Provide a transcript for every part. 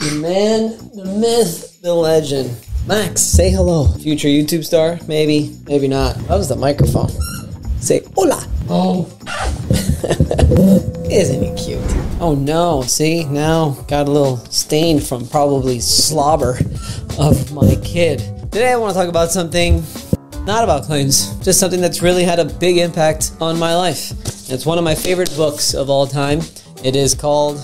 The man, the myth, the legend. Max, say hello. Future YouTube star? Maybe, maybe not. That was the microphone. Say hola. Oh, Isn't he cute? Oh no, see, now got a little stain from probably slobber of my kid. Today I want to talk about something not about claims, just something that's really had a big impact on my life. It's one of my favorite books of all time. It is called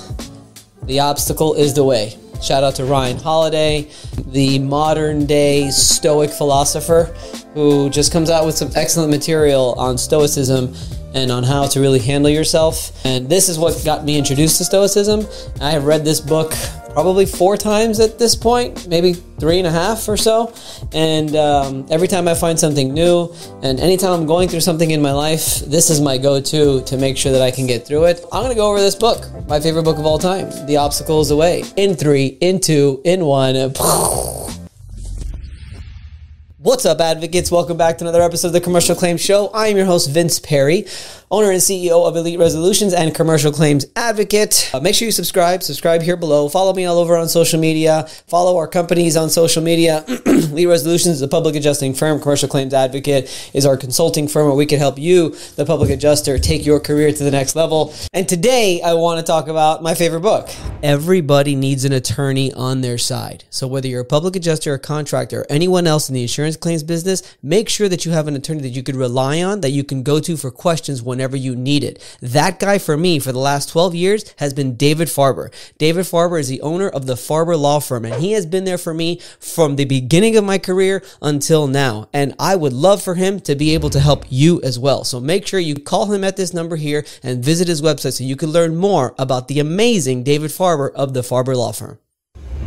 The Obstacle is the Way. Shout out to Ryan Holiday, the modern day Stoic philosopher who just comes out with some excellent material on Stoicism and on how to really handle yourself. And this is what got me introduced to Stoicism. I have read this book probably four times at this point, maybe three and a half or so. And um, every time I find something new, and anytime I'm going through something in my life, this is my go to to make sure that I can get through it. I'm gonna go over this book, my favorite book of all time, The Obstacle is the Way. In three, in two, in one. What's up, advocates? Welcome back to another episode of the Commercial Claims Show. I am your host, Vince Perri, owner and CEO of Elite Resolutions and Commercial Claims Advocate. Uh, make sure you subscribe. Subscribe here below. Follow me all over on social media. Follow our companies on social media. Elite Resolutions is a public adjusting firm. Commercial Claims Advocate is our consulting firm where we can help you, the public adjuster, take your career to the next level. And today, I want to talk about my favorite book. Everybody needs an attorney on their side. So whether you're a public adjuster, a contractor, or anyone else in the insurance claims business, make sure that you have an attorney that you could rely on, that you can go to for questions whenever you need it. That guy for me for the last 12 years has been David Farber. David Farber is the owner of the Farber Law Firm, and he has been there for me from the beginning of my career until now. And I would love for him to be able to help you as well. So make sure you call him at this number here and visit his website so you can learn more about the amazing David Farber of the Farber Law Firm.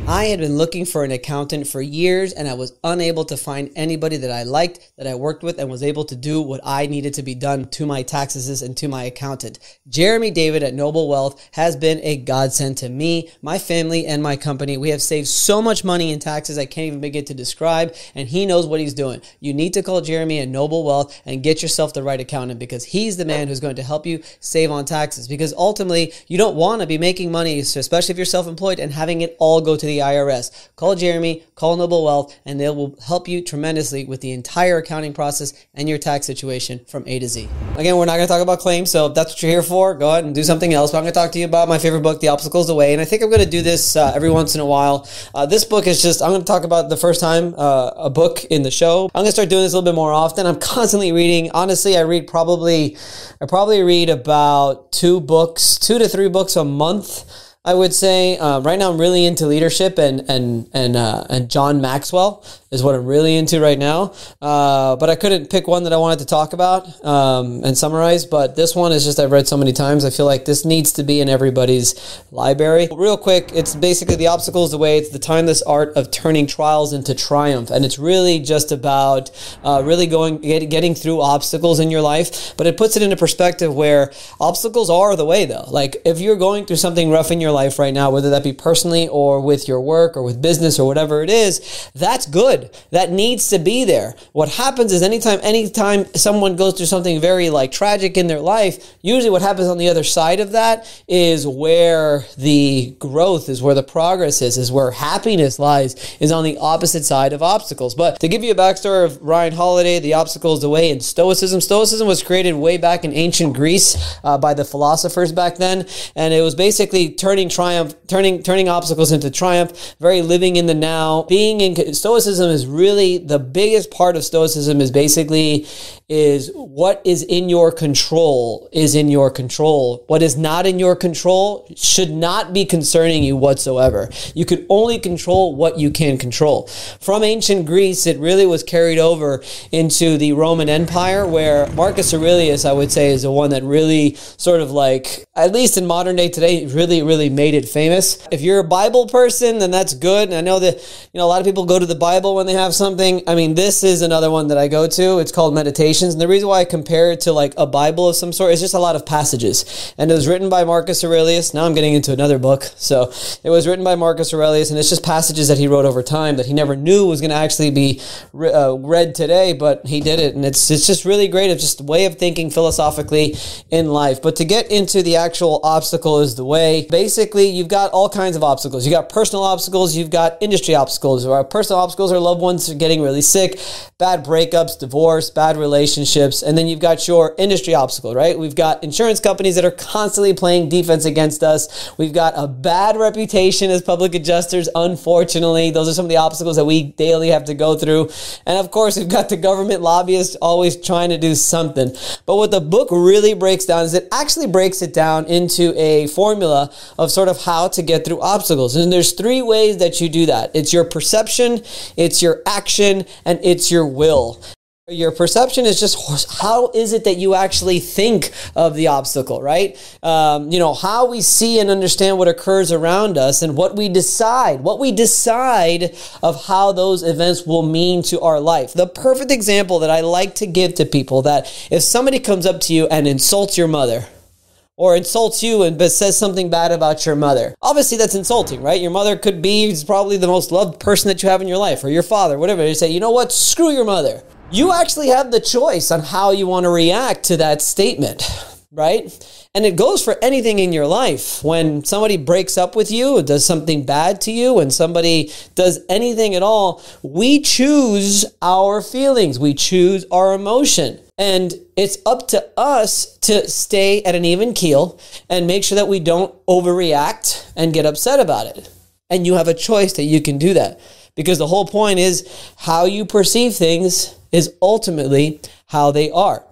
I had been looking for an accountant for years and I was unable to find anybody that I liked, that I worked with, and was able to do what I needed to be done to my taxes and to my accountant. Jeremy David at Noble Wealth has been a godsend to me, my family, and my company. We have saved so much money in taxes I can't even begin to describe, and he knows what he's doing. You need to call Jeremy at Noble Wealth and get yourself the right accountant because he's the man who's going to help you save on taxes. Because ultimately, you don't want to be making money, especially if you're self employed, and having it all go to the IRS. Call Jeremy, call Noble Wealth, and they will help you tremendously with the entire accounting process and your tax situation from A to Z. Again, we're not going to talk about claims, so if that's what you're here for, go ahead and do something else. But I'm going to talk to you about my favorite book, The Obstacles Away, and I think I'm going to do this uh, every once in a while. Uh, this book is just, I'm going to talk about the first time uh, a book in the show. I'm going to start doing this a little bit more often. I'm constantly reading. Honestly, I read probably, I probably read about two books, two to three books a month. I would say uh, right now I'm really into leadership and and and uh, and John Maxwell is what I'm really into right now. Uh, but I couldn't pick one that I wanted to talk about um, and summarize. But this one is just I've read so many times. I feel like this needs to be in everybody's library. Real quick, it's basically the obstacles the way. It's the timeless art of turning trials into triumph, and it's really just about uh, really going get, getting through obstacles in your life. But it puts it into perspective where obstacles are the way though. Like if you're going through something rough in your life right now, whether that be personally or with your work or with business or whatever it is, that's good. That needs to be there. What happens is anytime anytime someone goes through something very like tragic in their life, usually what happens on the other side of that is where the growth is, where the progress is, is where happiness lies, is on the opposite side of obstacles. But to give you a backstory of Ryan Holiday, the obstacles the way in Stoicism. Stoicism was created way back in ancient Greece uh, by the philosophers back then, and it was basically turning triumph, turning turning obstacles into triumph, very living in the now. Being in Stoicism is really the biggest part of Stoicism is basically is what is in your control is in your control. What is not in your control should not be concerning you whatsoever. You can only control what you can control. From ancient Greece, it really was carried over into the Roman Empire, where Marcus Aurelius, I would say, is the one that really sort of like, at least in modern day today, really, really made it famous. If you're a Bible person, then that's good. And I know that, you know, a lot of people go to the Bible when they have something. I mean, this is another one that I go to. It's called Meditation And the reason why I compare it to like a Bible of some sort is just a lot of passages. And it was written by Marcus Aurelius. Now I'm getting into another book. So it was written by Marcus Aurelius, and it's just passages that he wrote over time that he never knew was going to actually be uh, read today, but he did it. And it's, it's just really great of just a way of thinking philosophically in life. But to get into the actual obstacle is the way. Basically, you've got all kinds of obstacles. You've got personal obstacles, you've got industry obstacles. Our personal obstacles are loved ones getting really sick, bad breakups, divorce, bad relationships, and then you've got your industry obstacle, right? We've got insurance companies that are constantly playing defense against us. We've got a bad reputation as public adjusters, unfortunately. Those are some of the obstacles that we daily have to go through. And of course, we've got the government lobbyists always trying to do something. But what the book really breaks down is it actually breaks it down into a formula of sort of how to get through obstacles. And there's three ways that you do that. It's your perception, it's your action, and it's your will. Your perception is just how is it that you actually think of the obstacle, right? Um, you know, how we see and understand what occurs around us and what we decide, what we decide of how those events will mean to our life. The perfect example that I like to give to people that if somebody comes up to you and insults your mother, or insults you and says something bad about your mother. Obviously, that's insulting, right? Your mother could be probably the most loved person that you have in your life, or your father, whatever. You say, you know what? Screw your mother. You actually have the choice on how you want to react to that statement, right? And it goes for anything in your life. When somebody breaks up with you, does something bad to you, when somebody does anything at all, we choose our feelings, we choose our emotion. And it's up to us to stay at an even keel and make sure that we don't overreact and get upset about it. And you have a choice that you can do that. Because the whole point is how you perceive things is ultimately how they are.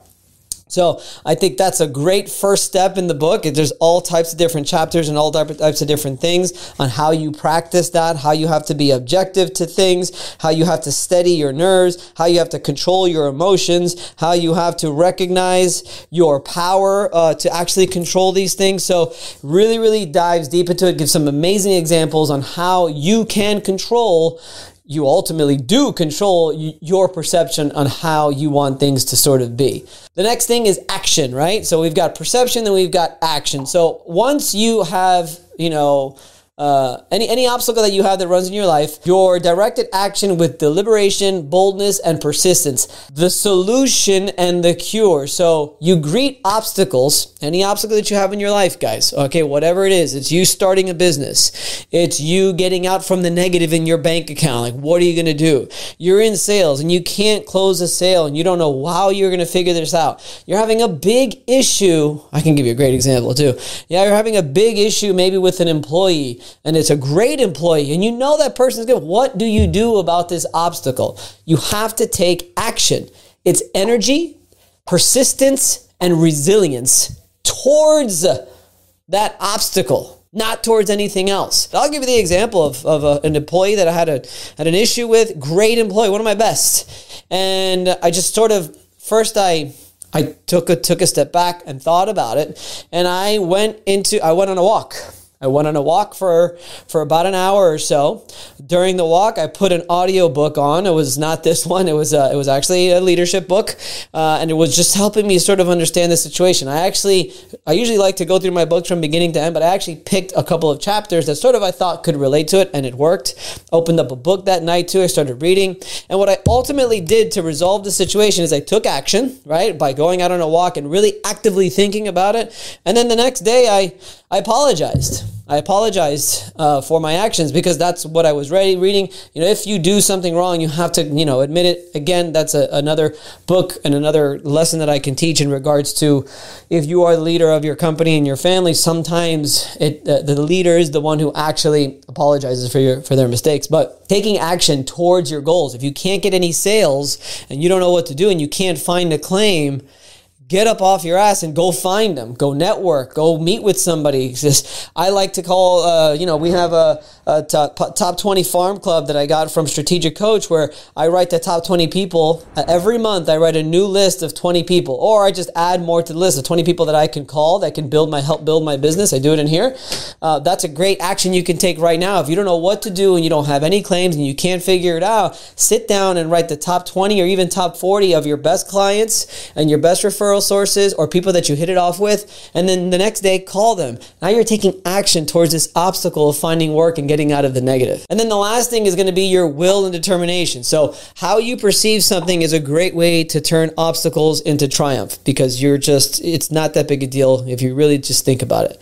So I think that's a great first step in the book. There's all types of different chapters and all types of different things on how you practice that, how you have to be objective to things, how you have to steady your nerves, how you have to control your emotions, how you have to recognize your power uh, to actually control these things. So really, really dives deep into it, gives some amazing examples on how you can control you ultimately do control your perception on how you want things to sort of be. The next thing is action, right? So we've got perception, then we've got action. So once you have, you know, uh, any any obstacle that you have that runs in your life, your directed action with deliberation, boldness, and persistence, the solution and the cure. So you greet obstacles, any obstacle that you have in your life, guys. Okay, whatever it is, it's you starting a business, it's you getting out from the negative in your bank account. Like, what are you gonna do? You're in sales and you can't close a sale, and you don't know how you're gonna figure this out. You're having a big issue. I can give you a great example too. Yeah, you're having a big issue maybe with an employee and it's a great employee and you know that person's good, what do you do about this obstacle? You have to take action. It's energy, persistence, and resilience towards that obstacle, not towards anything else. I'll give you the example of, of a, an employee that I had, a, had an issue with. Great employee, one of my best. And I just sort of, first I I took a took a step back and thought about it, and I went into I went on a walk. I went on a walk for for about an hour or so. During the walk, I put an audio book on. It was not this one. It was uh, it was actually a leadership book, uh, and it was just helping me sort of understand the situation. I actually I usually like to go through my books from beginning to end, but I actually picked a couple of chapters that sort of I thought could relate to it, and it worked. Opened up a book that night too. I started reading, and what I ultimately did to resolve the situation is I took action right by going out on a walk and really actively thinking about it, and then the next day I I apologized. I apologized uh, for my actions because that's what I was ready reading. You know, if you do something wrong, you have to, you know, admit it. Again, that's a, another book and another lesson that I can teach in regards to if you are the leader of your company and your family. Sometimes it, uh, the leader is the one who actually apologizes for your for their mistakes. But taking action towards your goals. If you can't get any sales and you don't know what to do and you can't find a claim get up off your ass and go find them. Go network. Go meet with somebody. Just i like to call uh, you know we have a, a top, top 20 farm club that I got from Strategic Coach, where I write the top 20 people uh, every month. I write a new list of 20 people, or I just add more to the list of 20 people that I can call that can build my help build my business. I do it in here. Uh, that's a great action you can take right now. If you don't know what to do and you don't have any claims and you can't figure it out, sit down and write the top 20 or even top 40 of your best clients and your best referral sources or people that you hit it off with, and then the next day call them. Now you're taking action towards this obstacle of finding work and getting out of the negative. And then the last thing is going to be your will and determination. So, how you perceive something is a great way to turn obstacles into triumph because you're just, it's not that big a deal if you really just think about it.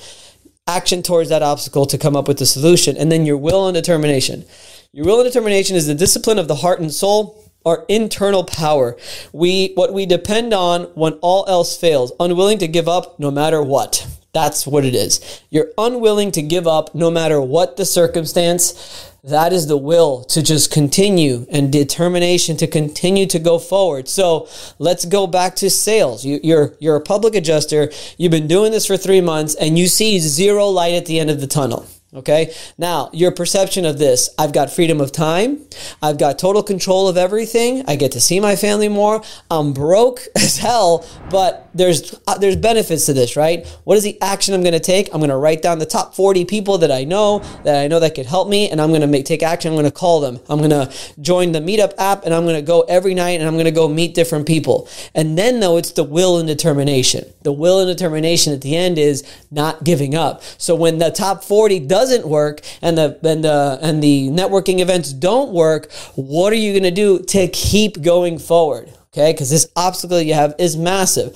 Action towards that obstacle to come up with the solution, and then your will and determination. Your will and determination is the discipline of the heart and soul our internal power. We what we depend on when all else fails, unwilling to give up no matter what. That's what it is. You're unwilling to give up no matter what the circumstance. That is the will to just continue and determination to continue to go forward. So let's go back to sales. You, you're, you're a public adjuster. You've been doing this for three months and you see zero light at the end of the tunnel. Okay. Now, your perception of this I've got freedom of time. I've got total control of everything. I get to see my family more. I'm broke as hell, but there's uh, there's benefits to this, right? What is the action I'm going to take? I'm going to write down the top 40 people that I know that I know that could help me and I'm going to take action. I'm going to call them. I'm going to join the Meetup app and I'm going to go every night and I'm going to go meet different people. And then though it's the will and determination. The will and determination at the end is not giving up. So when the top 40 does doesn't work and the and the and the networking events don't work, what are you going to do to keep going forward? Okay, because this obstacle you have is massive.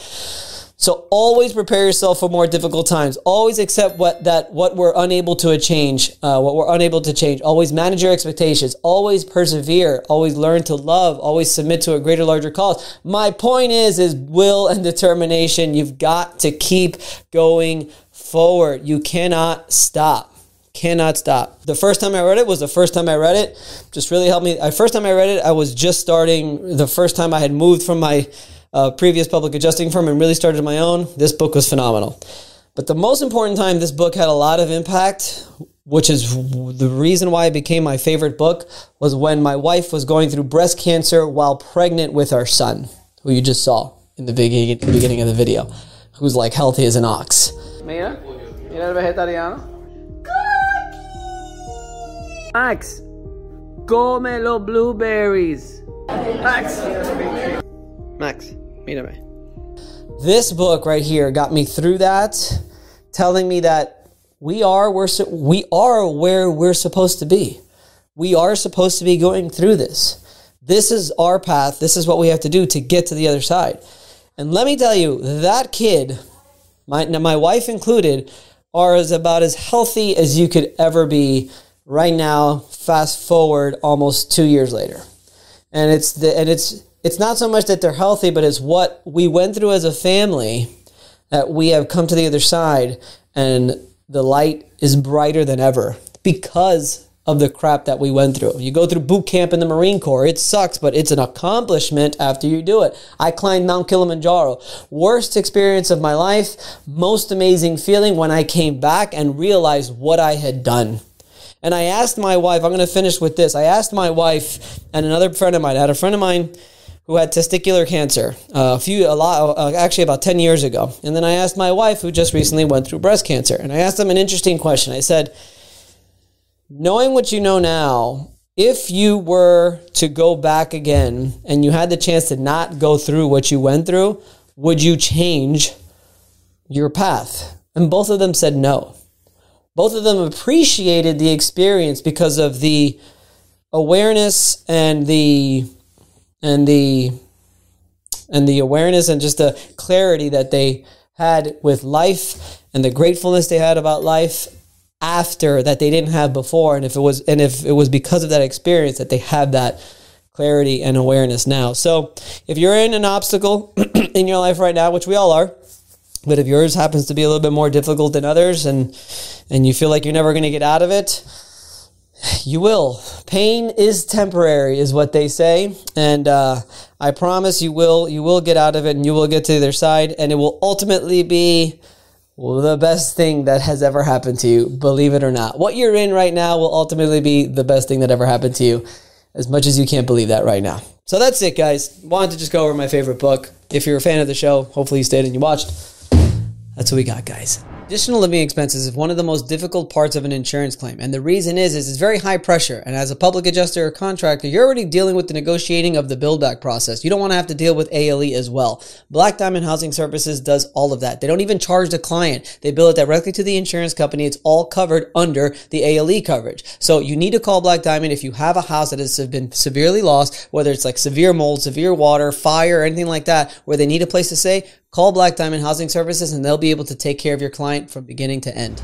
So always prepare yourself for more difficult times. Always accept what that what we're unable to change, uh, what we're unable to change. Always manage your expectations. Always persevere. Always learn to love. Always submit to a greater, larger cause. My point is, is will and determination. You've got to keep going forward. You cannot stop cannot stop. The first time I read it was the first time I read it. Just really helped me. The first time I read it, I was just starting. The first time I had moved from my uh, previous public adjusting firm and really started my own. This book was phenomenal. But the most important time this book had a lot of impact, which is the reason why it became my favorite book, was when my wife was going through breast cancer while pregnant with our son, who you just saw in the beginning of the video, who's like healthy as an ox. Mira, mira el. Max, come los blueberries. Max. Max, mírame. This book right here got me through that, telling me that we are where we are where we're supposed to be. We are supposed to be going through this. This is our path. This is what we have to do to get to the other side. And let me tell you, that kid, my, my wife included, are as about as healthy as you could ever be right now, fast forward almost two years later. And it's the, and it's it's not so much that they're healthy, but it's what we went through as a family that we have come to the other side and the light is brighter than ever because of the crap that we went through. You go through boot camp in the Marine Corps, it sucks, but it's an accomplishment after you do it. I climbed Mount Kilimanjaro. Worst experience of my life, most amazing feeling when I came back and realized what I had done. And I asked my wife, I'm going to finish with this. I asked my wife and another friend of mine, I had a friend of mine who had testicular cancer uh, a few, a lot, uh, actually about 10 years ago. And then I asked my wife, who just recently went through breast cancer, and I asked them an interesting question. I said, knowing what you know now, if you were to go back again and you had the chance to not go through what you went through, would you change your path? And both of them said no both of them appreciated the experience because of the awareness and the and the and the awareness and just the clarity that they had with life and the gratefulness they had about life after that they didn't have before. And if it was and if it was because of that experience that they had that clarity and awareness now. So if you're in an obstacle in your life right now which we all are but if yours happens to be a little bit more difficult than others and and you feel like you're never going to get out of it, you will. Pain is temporary, is what they say, and uh, I promise you will. You will get out of it, and you will get to the other side, and it will ultimately be the best thing that has ever happened to you, believe it or not. What you're in right now will ultimately be the best thing that ever happened to you, as much as you can't believe that right now. So that's it, guys. Wanted to just go over my favorite book. If you're a fan of the show, hopefully you stayed and you watched. That's what we got, guys. Additional living expenses is one of the most difficult parts of an insurance claim. And the reason is, is it's very high pressure. And as a public adjuster or contractor, you're already dealing with the negotiating of the build back process. You don't want to have to deal with ALE as well. Black Diamond Housing Services does all of that. They don't even charge the client. They bill it directly to the insurance company. It's all covered under the ALE coverage. So you need to call Black Diamond if you have a house that has been severely lost, whether it's like severe mold, severe water, fire, anything like that, where they need a place to stay Call Black Diamond Housing Services and they'll be able to take care of your client from beginning to end.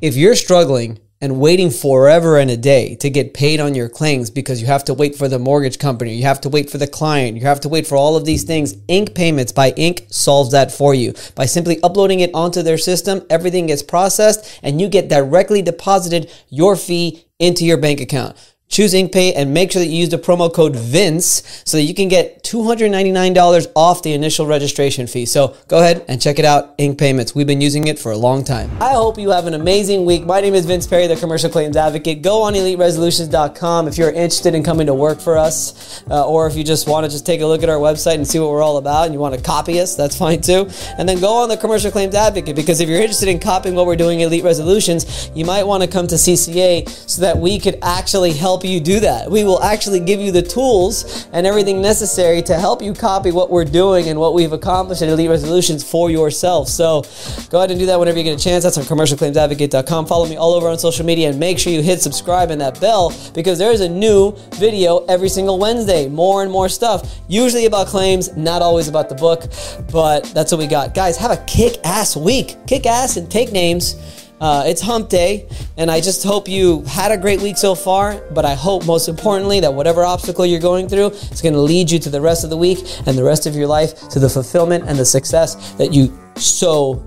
If you're struggling and waiting forever and a day to get paid on your claims because you have to wait for the mortgage company, you have to wait for the client, you have to wait for all of these things, Iink Payments by Iink solves that for you. By simply uploading it onto their system, everything gets processed and you get directly deposited your fee into your bank account. Choose InkPay and make sure that you use the promo code VINCE so that you can get $299 off the initial registration fee. So go ahead and check it out, Iink Payments. We've been using it for a long time. I hope you have an amazing week. My name is Vince Perri, the Commercial Claims Advocate. Go on EliteResolutions.com if you're interested in coming to work for us, uh, or if you just want to just take a look at our website and see what we're all about and you want to copy us, that's fine too. And then go on the Commercial Claims Advocate because if you're interested in copying what we're doing Elite Resolutions, you might want to come to CCA so that we could actually help help you do that. We will actually give you the tools and everything necessary to help you copy what we're doing and what we've accomplished at Elite Resolutions for yourself. So go ahead and do that whenever you get a chance. That's on commercialclaimsadvocate.com. Follow me all over on social media and make sure you hit subscribe and that bell because there is a new video every single Wednesday. More and more stuff, usually about claims, not always about the book, but that's what we got. Guys, have a kick ass week. Kick ass and take names. Uh, it's hump day, and I just hope you had a great week so far. But I hope, most importantly, that whatever obstacle you're going through is going to lead you to the rest of the week and the rest of your life to the fulfillment and the success that you so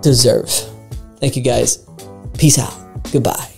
deserve. Thank you guys. Peace out. Goodbye.